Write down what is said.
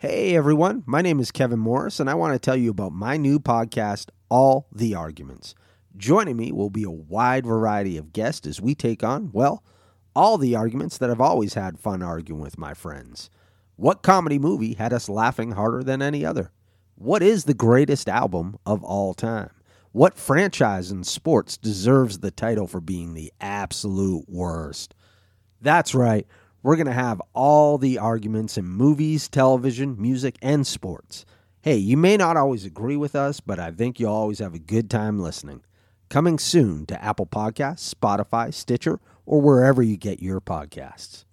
Hey everyone, my name is Kevin Morris, and I want to tell you about my new podcast, All the Arguments. Joining me will be a wide variety of guests as we take on, well, all the arguments that I've always had fun arguing with my friends. What comedy movie had us laughing harder than any other? What is the greatest album of all time? What franchise in sports deserves the title for being the absolute worst? That's right. We're going to have all the arguments in movies, television, music, and sports. Hey, you may not always agree with us, but I think you'll always have a good time listening. Coming soon to Apple Podcasts, Spotify, Stitcher, or wherever you get your podcasts.